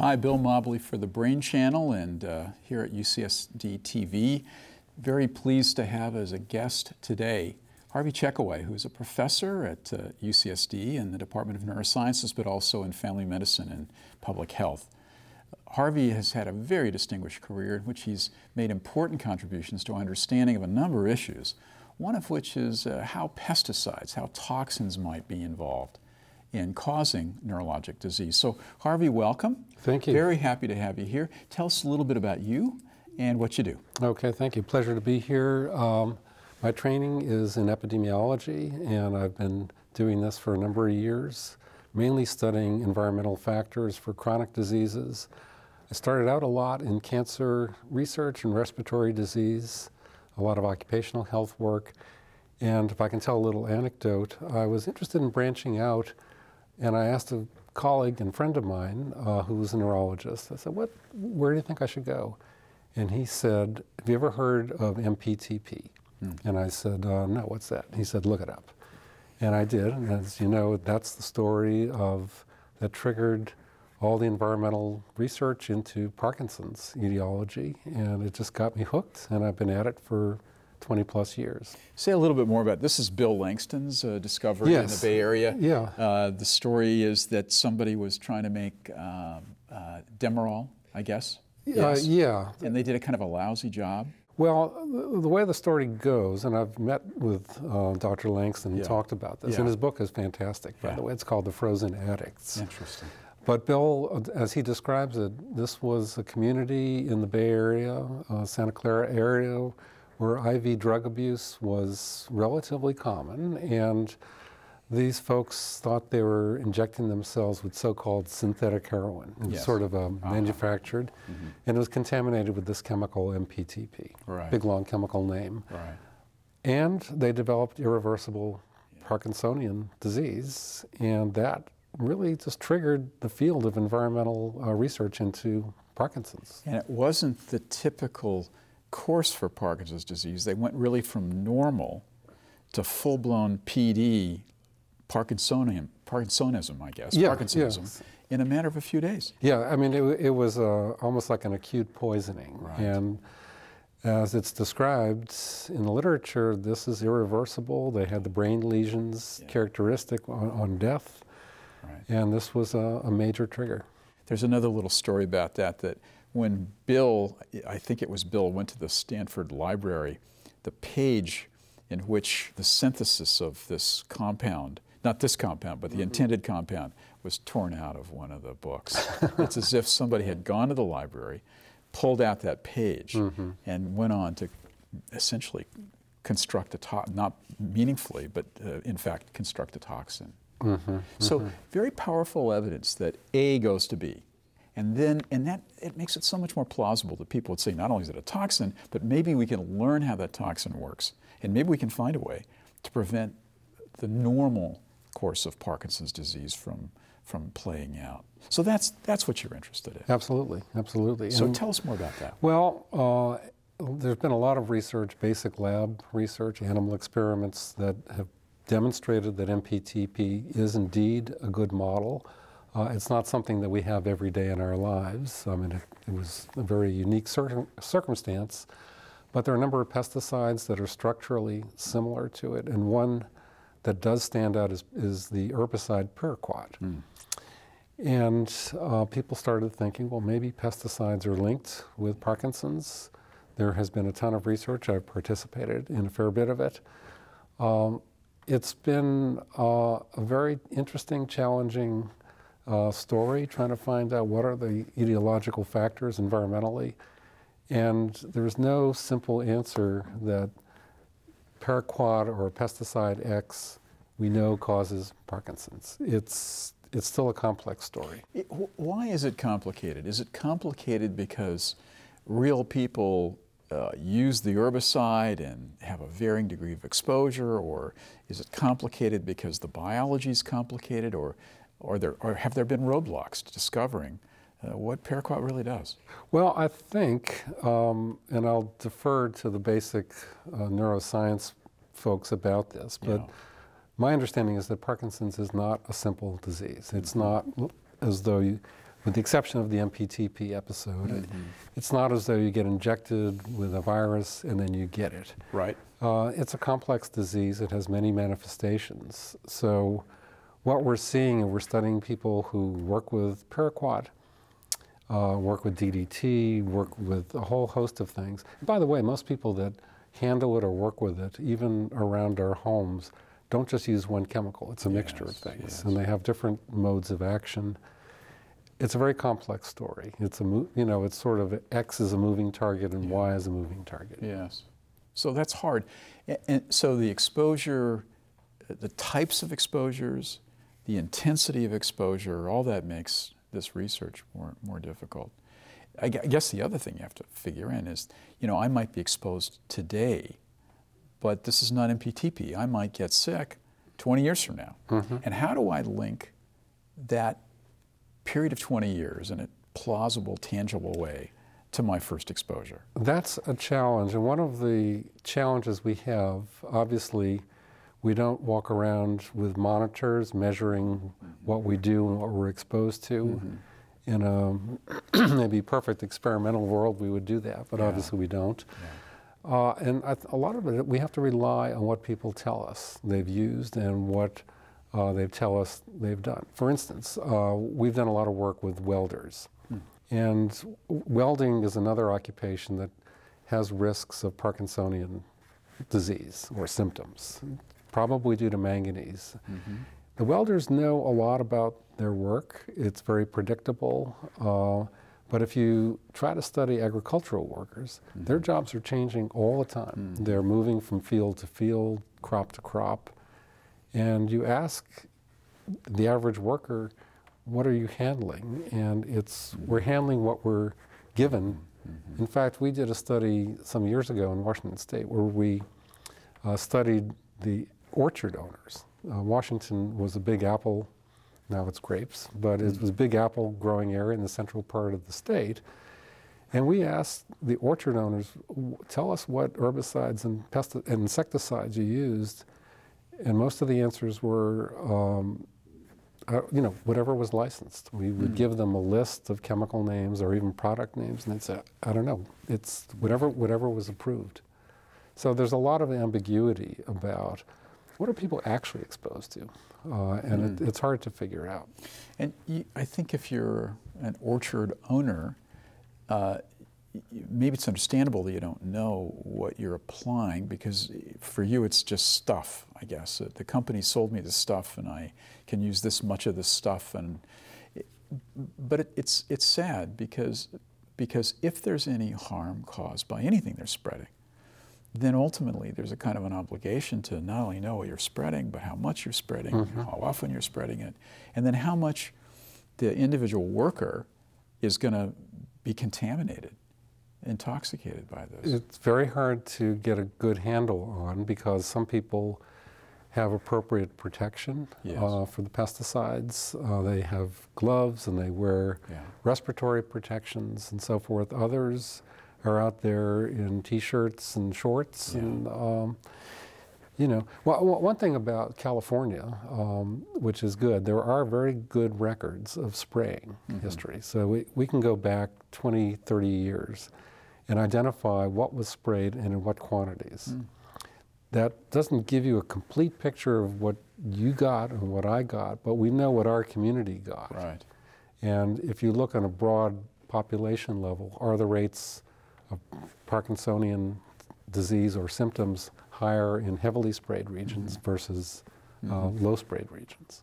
Hi, Bill Mobley for the Brain Channel and uh, here at UCSD TV. Very pleased to have as a guest today Harvey Checkoway, who is a professor at uh, UCSD in the Department of Neurosciences, but also in family medicine and public health. Harvey has had a very distinguished career in which he's made important contributions to understanding of a number of issues, one of which is uh, how pesticides, how toxins might be involved in causing neurologic disease. So, Harvey, welcome. Thank you. Very happy to have you here. Tell us a little bit about you and what you do. Okay, thank you. Pleasure to be here. Um, my training is in epidemiology, and I've been doing this for a number of years, mainly studying environmental factors for chronic diseases. I started out a lot in cancer research and respiratory disease, a lot of occupational health work. And if I can tell a little anecdote, I was interested in branching out and I asked a colleague and friend of mine uh, who was a neurologist, I said, what, where do you think I should go? And he said, Have you ever heard of MPTP? Hmm. And I said, uh, No, what's that? He said, Look it up. And I did. And as you know, that's the story of that triggered all the environmental research into Parkinson's etiology. And it just got me hooked. And I've been at it for 20 plus years. Say a little bit more about this. Is Bill Langston's uh, discovery yes. in the Bay Area? Yeah. Uh, the story is that somebody was trying to make um, uh, Demerol, I guess. Uh, yes. yeah. And they did a kind of a lousy job. Well, the way the story goes, and I've met with uh, Dr. Langston and yeah. talked about this, yeah. and his book is fantastic, by yeah. the way. It's called The Frozen Addicts. Interesting. But Bill, as he describes it, this was a community in the Bay Area, uh, Santa Clara area, where IV drug abuse was relatively common, and these folks thought they were injecting themselves with so-called synthetic heroin. Yes. sort of um, uh-huh. manufactured, mm-hmm. and it was contaminated with this chemical MPTP, right. big long chemical name. Right. And they developed irreversible yeah. Parkinsonian disease, and that really just triggered the field of environmental uh, research into Parkinson's. And it wasn't the typical course for Parkinson's disease. They went really from normal to full blown PD, Parkinsonism, Parkinsonism, I guess, yeah, Parkinsonism, in a matter of a few days. Yeah, I mean, it, it was uh, almost like an acute poisoning. Right. And as it's described in the literature, this is irreversible. They had the brain lesions yeah. characteristic on, on death. Right. And this was a, a major trigger. There's another little story about that that when Bill, I think it was Bill, went to the Stanford Library, the page in which the synthesis of this compound, not this compound, but the mm-hmm. intended compound, was torn out of one of the books. it's as if somebody had gone to the library, pulled out that page, mm-hmm. and went on to essentially construct a toxin, not meaningfully, but uh, in fact construct a toxin. Mm-hmm. So, very powerful evidence that A goes to B. And then, and that, it makes it so much more plausible that people would say, not only is it a toxin, but maybe we can learn how that toxin works. And maybe we can find a way to prevent the normal course of Parkinson's disease from, from playing out. So that's, that's what you're interested in. Absolutely, absolutely. So and, tell us more about that. Well, uh, there's been a lot of research, basic lab research, animal experiments that have demonstrated that MPTP is indeed a good model uh, it's not something that we have every day in our lives. I mean, it, it was a very unique cir- circumstance, but there are a number of pesticides that are structurally similar to it, and one that does stand out is, is the herbicide paraquat. Mm. And uh, people started thinking, well, maybe pesticides are linked with Parkinson's. There has been a ton of research. I've participated in a fair bit of it. Um, it's been uh, a very interesting, challenging uh, story, trying to find out what are the etiological factors environmentally. And there's no simple answer that paraquat or pesticide X we know causes Parkinson's. It's, it's still a complex story. It, why is it complicated? Is it complicated because real people uh, use the herbicide and have a varying degree of exposure, or is it complicated because the biology is complicated, or or, there, or have there been roadblocks to discovering uh, what paraquat really does? Well, I think, um, and I'll defer to the basic uh, neuroscience folks about this, but yeah. my understanding is that Parkinson's is not a simple disease. It's mm-hmm. not as though you, with the exception of the MPTP episode. It, it's not as though you get injected with a virus and then you get it. Right. Uh, it's a complex disease. It has many manifestations. So, what we're seeing, and we're studying people who work with paraquat, uh, work with DDT, work with a whole host of things. And by the way, most people that handle it or work with it, even around our homes, don't just use one chemical. It's a mixture of things, yes. and they have different modes of action. It's a very complex story. It's a mo- you know, it's sort of X is a moving target and Y is a moving target. Yes. So that's hard. And so the exposure, the types of exposures, the intensity of exposure, all that makes this research more, more difficult. I I guess the other thing you have to figure in is, you know, I might be exposed today, but this is not MPTP. I might get sick 20 years from now. Mm-hmm. And how do I link that period of 20 years in a plausible, tangible way to my first exposure? That's a challenge, and one of the challenges we have, obviously, we don't walk around with monitors measuring what we do and what we're exposed to. In a maybe perfect experimental world, we would do that, but Yeah. obviously we don't. Uh, and I th- a lot of it, we have to rely on what people tell us they've used and what uh, they tell us they've done. For instance, uh, we've done a lot of work with welders. And w- welding is another occupation that has risks of Parkinsonian disease or symptoms, probably due to manganese. Mm-hmm. The welders know a lot about their work. It's very predictable. Uh, but if you try to study agricultural workers, mm-hmm. their jobs are changing all the time. Mm. They're moving from field to field, crop to crop. And you ask the average worker, what are you handling? And it's, mm-hmm. we're handling what we're given. In fact, we did a study some years ago in Washington State where we uh, studied the orchard owners. Uh, Washington was a big apple, now it's grapes, but it was a big apple growing area in the central part of the state. And we asked the orchard owners, tell us what herbicides and, and insecticides you used. And most of the answers were, um, uh, you know, whatever was licensed. We would give them a list of chemical names or even product names, and they'd say, I don't know, it's whatever, whatever was approved. So there's a lot of ambiguity about what are people actually exposed to, uh, and it, it's hard to figure out. And you, I think if you're an orchard owner, uh, maybe it's understandable that you don't know what you're applying because for you it's just stuff, I guess. Uh, The company sold me this stuff and I can use this much of this stuff. And, it, but it, it's, it's sad because, because if there's any harm caused by anything they're spreading, then ultimately there's a kind of an obligation to not only know what you're spreading, but how much you're spreading, how often you're spreading it, and then how much the individual worker is going to be contaminated, intoxicated by this. It's very hard to get a good handle on because some people have appropriate protection Yes. uh, for the pesticides. Uh, they have gloves and they wear Yeah. respiratory protections and so forth. Others are out there in t-shirts and shorts Yeah. and um, you know well, one thing about california um, which is good there are very good records of spraying history. So we, we can go back 20 30 years and identify what was sprayed and in what quantities. That doesn't give you a complete picture of what you got and what i got but we know what our community got. Right. and if you look on a broad population level, are the rates of Parkinsonian disease or symptoms higher in heavily sprayed regions versus uh, low sprayed regions?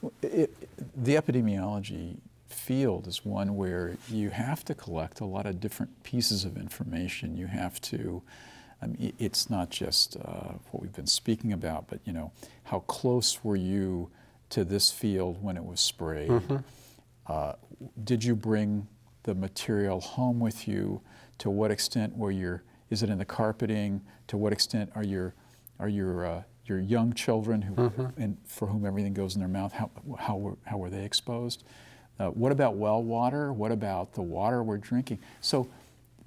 Well, It, the epidemiology field is one where you have to collect a lot of different pieces of information. You have to, I mean, it's not just uh, what we've been speaking about, but you know, how close were you to this field when it was sprayed? Uh, did you bring the material home with you? To what extent were your, is it in the carpeting? To what extent are your, are your, uh, your young children who, and for whom everything goes in their mouth, how, how, were, how were they exposed? Uh, what about well water? What about the water we're drinking? So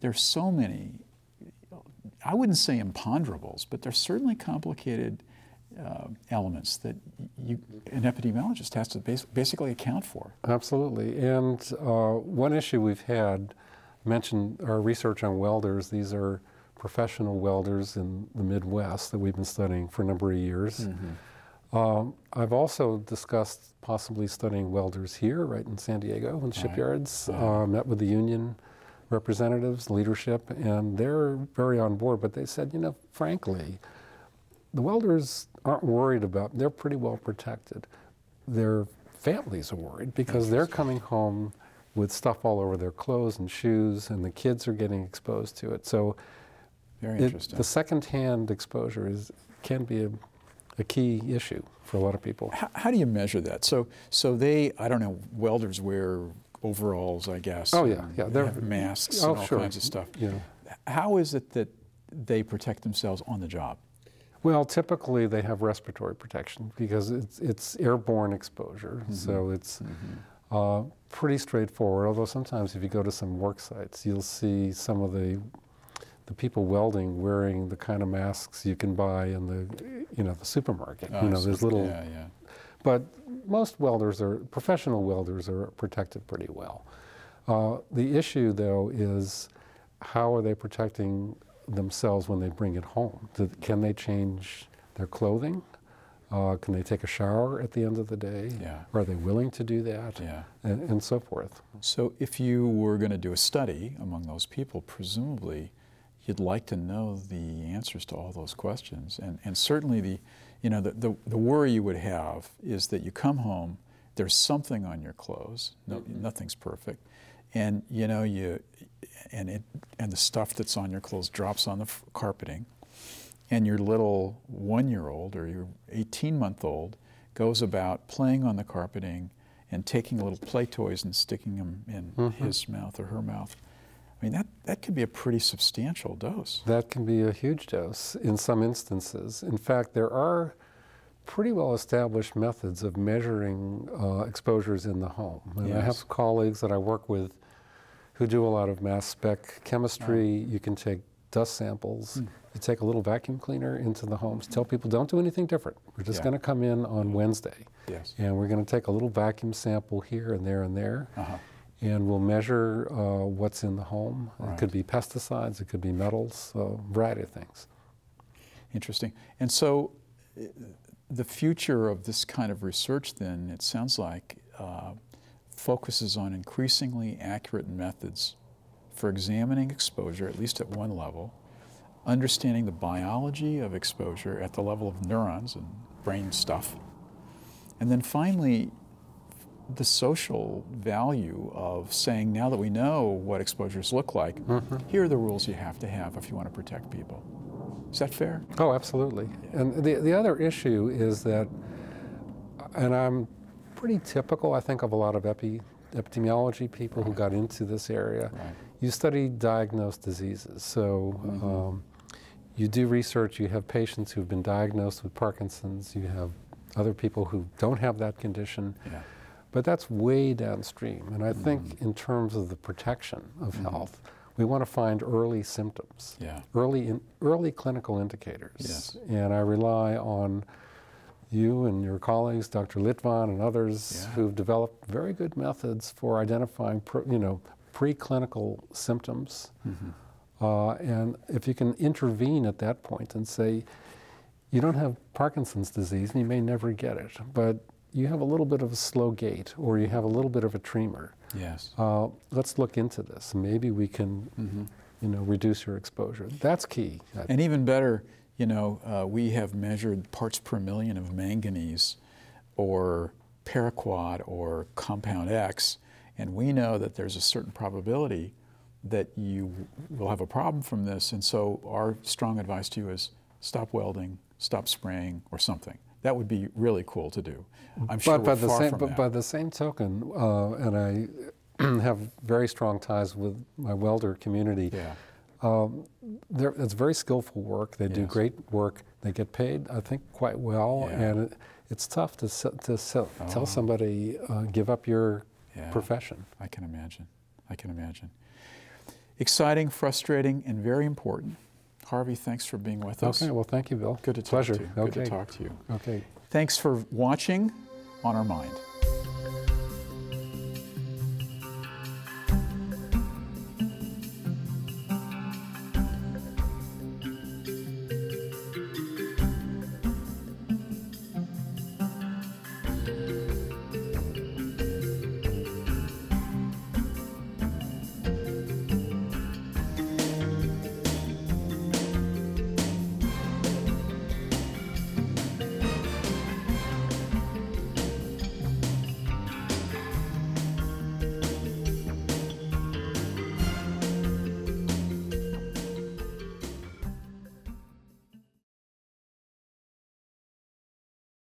there's so many, I wouldn't say imponderables, but they're certainly complicated uh, elements that you, an epidemiologist has to bas- basically account for. Absolutely. And uh, one issue we've had mentioned our research on welders. These are professional welders in the Midwest that we've been studying for a number of years. Mm-hmm. Um, I've also discussed possibly studying welders here, right in San Diego, in shipyards. Right. Uh, met with the union representatives, leadership, and they're very on board. But they said, you know, frankly, the welders aren't worried about. They're pretty well protected. Their families are worried because they're coming home with stuff all over their clothes and shoes, and the kids are getting exposed to it. So Very it, interesting. the second-hand exposure is can be a, a key issue for a lot of people. how, how do you measure that? So, so they, I don't know, welders wear overalls, I guess. Oh, yeah, yeah, they're- have masks oh, and all sure. kinds of stuff. Yeah. How is it that they protect themselves on the job? Well, typically they have respiratory protection because it's, it's airborne exposure, mm-hmm. so it's mm-hmm. Uh, pretty straightforward. Although sometimes if you go to some work sites, you'll see some of the the people welding wearing the kind of masks you can buy in the you know the supermarket. Oh, you know, there's little. Yeah, yeah. But most welders are professional welders are protected pretty well. Uh, the issue, though, is how are they protecting themselves when they bring it home? Do, can they change their clothing? Uh, can they take a shower at the end of the day? Yeah. Are they willing to do that? Yeah. And, and so forth. So, if you were going to do a study among those people, presumably you'd like to know the answers to all those questions. And, and certainly, the, you know, the, the, the worry you would have is that you come home, there's something on your clothes, no, nothing's perfect, and you know you, and it, and the stuff that's on your clothes drops on the f- carpeting, and your little one-year-old or your 18-month-old goes about playing on the carpeting and taking little play toys and sticking them in his mouth or her mouth. I mean, that, that could be a pretty substantial dose. That can be a huge dose in some instances. In fact, there are pretty well established methods of measuring uh, exposures in the home. And I Yes. have colleagues that I work with who do a lot of mass spec chemistry. You can take dust samples. You take a little vacuum cleaner into the homes. Tell people don't do anything different. We're just Yeah. going to come in on Wednesday. Yes. And we're going to take a little vacuum sample here and there and there. Uh-huh. And we'll measure uh, what's in the home. It could be pesticides, it could be metals, a variety of things. Interesting. And so, uh, the future of this kind of research, then, it sounds like, uh, focuses on increasingly accurate methods for examining exposure, at least at one level, understanding the biology of exposure at the level of neurons and brain stuff, and then finally, the social value of saying, now that we know what exposures look like, here are the rules you have to have if you want to protect people. Is that fair? Oh, absolutely. And the, the other issue is that, and I'm pretty typical, I think, of a lot of epi, epidemiology people who got into this area. Right. You study diagnosed diseases. So um, you do research, you have patients who've been diagnosed with Parkinson's, you have other people who don't have that condition. Yeah. But that's way downstream. And I think, mm. in terms of the protection of mm. health, we want to find early symptoms, Yeah. early, in, early clinical indicators. Yes. And I rely on you and your colleagues, Dr. Litvan and others, Yeah. who've developed very good methods for identifying, pro, you know, preclinical symptoms. Mm-hmm. Uh, and if you can intervene at that point and say, you don't have Parkinson's disease and you may never get it, but you have a little bit of a slow gait or you have a little bit of a tremor. Yes. Uh, let's look into this. Maybe we can, you know, reduce your exposure. That's key. And even better, you know, uh, we have measured parts per million of manganese or paraquat or compound X, and we know that there's a certain probability that you will have a problem from this. And so, our strong advice to you is stop welding, stop spraying, or something. That would be really cool to do. I'm sure but by the same, but that. by the same token, uh, and I have very strong ties with my welder community. yeah. Um, it's very skillful work. They do great work. They get paid, I think, quite well. Yeah. And it, it's tough to, to se- Oh. tell somebody, uh, give up your Yeah. profession. I can imagine. I can imagine. Exciting, frustrating, and very important. Harvey, thanks for being with us. Okay, well, thank you, Bill. Good to talk Pleasure. to you. Good to talk to you. Okay. Thanks for watching On Our Mind.